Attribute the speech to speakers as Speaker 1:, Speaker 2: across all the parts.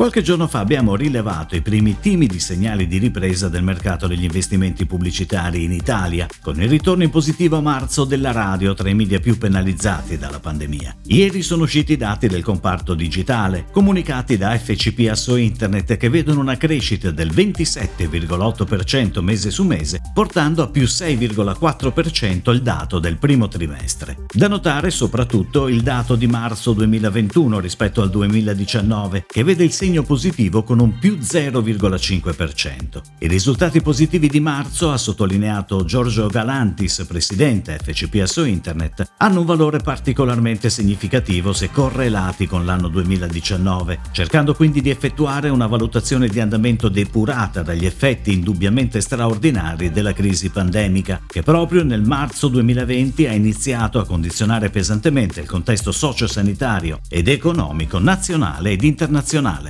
Speaker 1: Qualche giorno fa abbiamo rilevato i primi timidi segnali di ripresa del mercato degli investimenti pubblicitari in Italia, con il ritorno in positivo a marzo della radio tra i media più penalizzati dalla pandemia. Ieri sono usciti i dati del comparto digitale, comunicati da FCP Asso Internet, che vedono una crescita del 27,8% mese su mese, portando a più 6,4% il dato del primo trimestre. Da notare soprattutto il dato di marzo 2021 rispetto al 2019, che vede il segno segno positivo con un più 0,5%. I risultati positivi di marzo, ha sottolineato Giorgio Galantis, presidente FCPSO Internet, hanno un valore particolarmente significativo se correlati con l'anno 2019, cercando quindi di effettuare una valutazione di andamento depurata dagli effetti indubbiamente straordinari della crisi pandemica, che proprio nel marzo 2020 ha iniziato a condizionare pesantemente il contesto sociosanitario ed economico nazionale ed internazionale.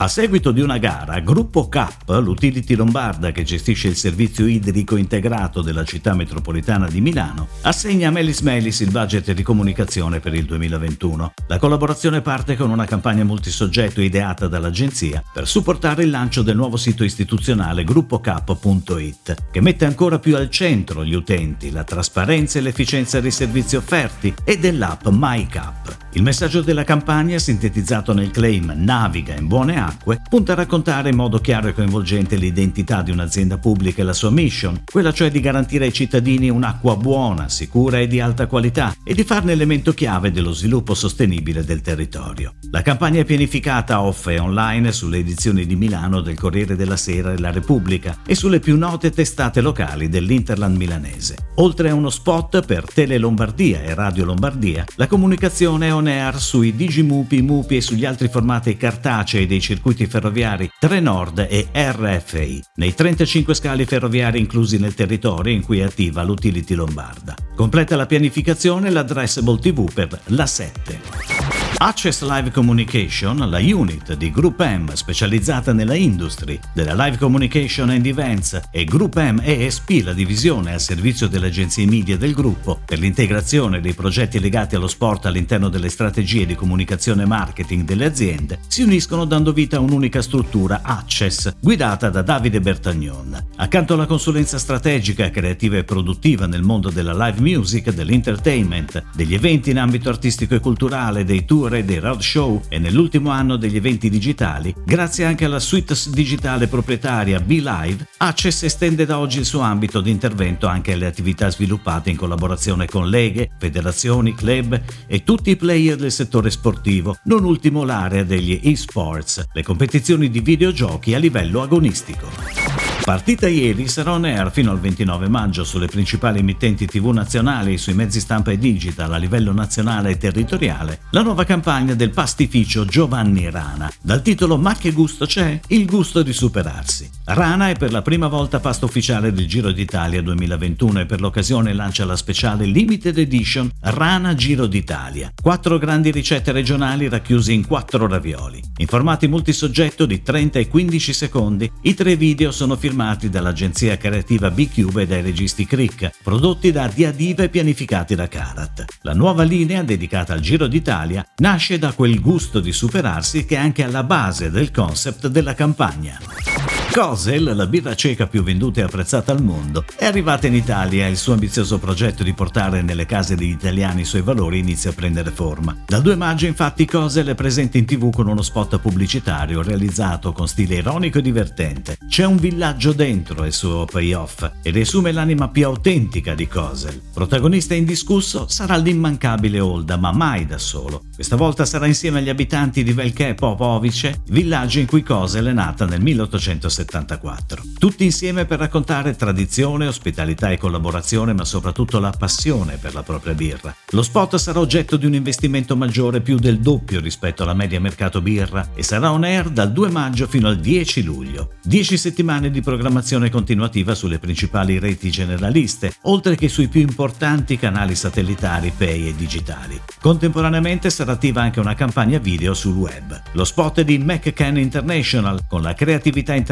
Speaker 1: A seguito di una gara, Gruppo CAP, l'utility lombarda che gestisce il servizio idrico integrato della città metropolitana di Milano, assegna a Melis Melis il budget di comunicazione per il 2021. La collaborazione parte con una campagna multisoggetto ideata dall'agenzia per supportare il lancio del nuovo sito istituzionale gruppocap.it, che mette ancora più al centro gli utenti, la trasparenza e l'efficienza dei servizi offerti e dell'app MyCap. Il messaggio della campagna, sintetizzato nel claim Naviga in buone acque, punta a raccontare in modo chiaro e coinvolgente l'identità di un'azienda pubblica e la sua mission, quella cioè di garantire ai cittadini un'acqua buona, sicura e di alta qualità e di farne elemento chiave dello sviluppo sostenibile del territorio. La campagna è pianificata off e online sulle edizioni di Milano del Corriere della Sera e La Repubblica e sulle più note testate locali dell'Interland milanese. Oltre a uno spot per Tele Lombardia e Radio Lombardia, la comunicazione è on air sui Digimupi, Mupi e sugli altri formati cartacei dei circuiti ferroviari Trenord e RFI, nei 35 scali ferroviari inclusi nel territorio in cui è attiva l'utility lombarda. Completa la pianificazione l'addressable TV per la 7. Access Live Communication, la unit di Group M specializzata nella industry della live communication and events e Group M ESP, la divisione al servizio delle agenzie media del gruppo per l'integrazione dei progetti legati allo sport all'interno delle strategie di comunicazione e marketing delle aziende, si uniscono dando vita a un'unica struttura Access guidata da Davide Bertagnon. Accanto alla consulenza strategica, creativa e produttiva nel mondo della live music, dell'entertainment, degli eventi in ambito artistico e culturale, dei tour tour e dei roadshow e nell'ultimo anno degli eventi digitali, grazie anche alla suite digitale proprietaria BeLive, Access estende da oggi il suo ambito di intervento anche alle attività sviluppate in collaborazione con leghe, federazioni, club e tutti i player del settore sportivo, non ultimo l'area degli eSports, le competizioni di videogiochi a livello agonistico. Partita ieri sarà on air fino al 29 maggio sulle principali emittenti TV nazionali sui mezzi stampa e digital a livello nazionale e territoriale la nuova campagna del pastificio Giovanni Rana, dal titolo Ma che gusto c'è? Il gusto di superarsi. Rana è per la prima volta pasto ufficiale del Giro d'Italia 2021 e per l'occasione lancia la speciale Limited Edition Rana Giro d'Italia. Quattro grandi ricette regionali racchiuse in quattro ravioli. In formati multisoggetto di 30 e 15 secondi, i tre video sono firmati firmati dall'agenzia creativa B-Cube e dai registi Crick, prodotti da Diadiva e pianificati da Karat. La nuova linea, dedicata al Giro d'Italia, nasce da quel gusto di superarsi che è anche alla base del concept della campagna. Cosel, la birra ceca più venduta e apprezzata al mondo, è arrivata in Italia e il suo ambizioso progetto di portare nelle case degli italiani i suoi valori inizia a prendere forma. Dal 2 maggio infatti Cosel è presente in tv con uno spot pubblicitario realizzato con stile ironico e divertente. C'è un villaggio dentro il suo payoff ed esume l'anima più autentica di Cosel. Protagonista indiscusso sarà l'immancabile Olda, ma mai da solo. Questa volta sarà insieme agli abitanti di Velké Popovice, villaggio in cui Cosel è nata nel 1860. 1974. Tutti insieme per raccontare tradizione, ospitalità e collaborazione, ma soprattutto la passione per la propria birra. Lo spot sarà oggetto di un investimento maggiore più del doppio rispetto alla media mercato birra e sarà on air dal 2 maggio fino al 10 luglio. 10 settimane di programmazione continuativa sulle principali reti generaliste, oltre che sui più importanti canali satellitari, pay e digitali. Contemporaneamente sarà attiva anche una campagna video sul web. Lo spot è di McCann International, con la creatività internazionale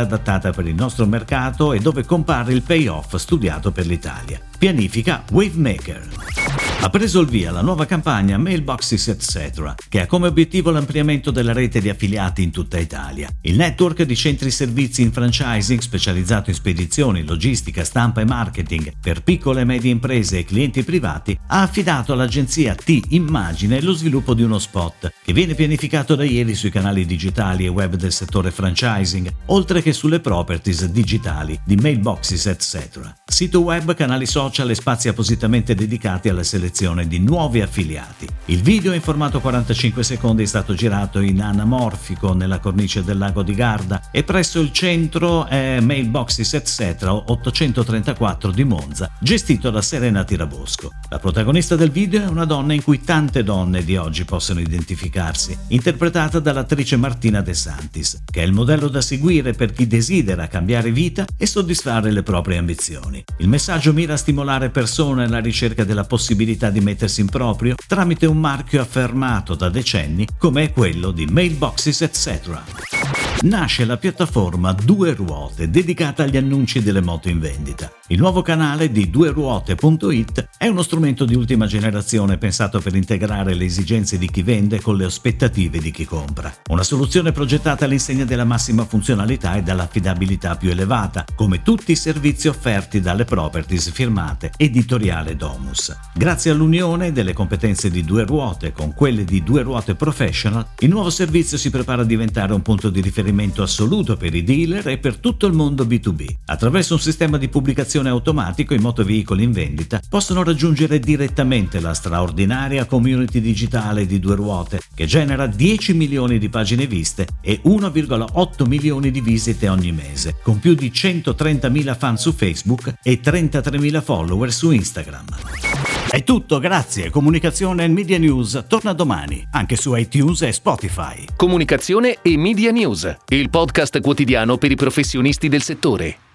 Speaker 1: adattata per il nostro mercato e dove compare il payoff studiato per l'Italia. Pianifica Wavemaker. Ha preso il via la nuova campagna Mailboxes etc., che ha come obiettivo l'ampliamento della rete di affiliati in tutta Italia. Il network di centri servizi in franchising specializzato in spedizioni, logistica, stampa e marketing per piccole e medie imprese e clienti privati ha affidato all'agenzia T Immagine lo sviluppo di uno spot che viene pianificato da ieri sui canali digitali e web del settore franchising, oltre che sulle properties digitali di Mailboxes etc. Sito web, canali social e spazi appositamente dedicati alla selezione selezione di nuovi affiliati. Il video in formato 45 secondi è stato girato in anamorfico nella cornice del lago di Garda e presso il centro è Mailboxes etc. 834 di Monza, gestito da Serena Tirabosco. La protagonista del video è una donna in cui tante donne di oggi possono identificarsi, interpretata dall'attrice Martina De Santis, che è il modello da seguire per chi desidera cambiare vita e soddisfare le proprie ambizioni. Il messaggio mira a stimolare persone alla ricerca della possibilità possibilità di mettersi in proprio tramite un marchio affermato da decenni come è quello di Mailboxes etc nasce la piattaforma Due Ruote dedicata agli annunci delle moto in vendita. Il nuovo canale di dueruote.it è uno strumento di ultima generazione pensato per integrare le esigenze di chi vende con le aspettative di chi compra. Una soluzione progettata all'insegna della massima funzionalità e dall'affidabilità più elevata, come tutti i servizi offerti dalle properties firmate editoriale Domus. Grazie all'unione delle competenze di Due Ruote con quelle di Due Ruote Professional, il nuovo servizio si prepara a diventare un punto di riferimento assoluto per i dealer e per tutto il mondo B2B. Attraverso un sistema di pubblicazione automatico i motoveicoli in vendita possono raggiungere direttamente la straordinaria community digitale di due ruote che genera 10 milioni di pagine viste e 1,8 milioni di visite ogni mese, con più di 130.000 fan su Facebook e 33.000 follower su Instagram. È tutto, grazie. Comunicazione e Media News torna domani, anche su iTunes e Spotify.
Speaker 2: Comunicazione e Media News, il podcast quotidiano per i professionisti del settore.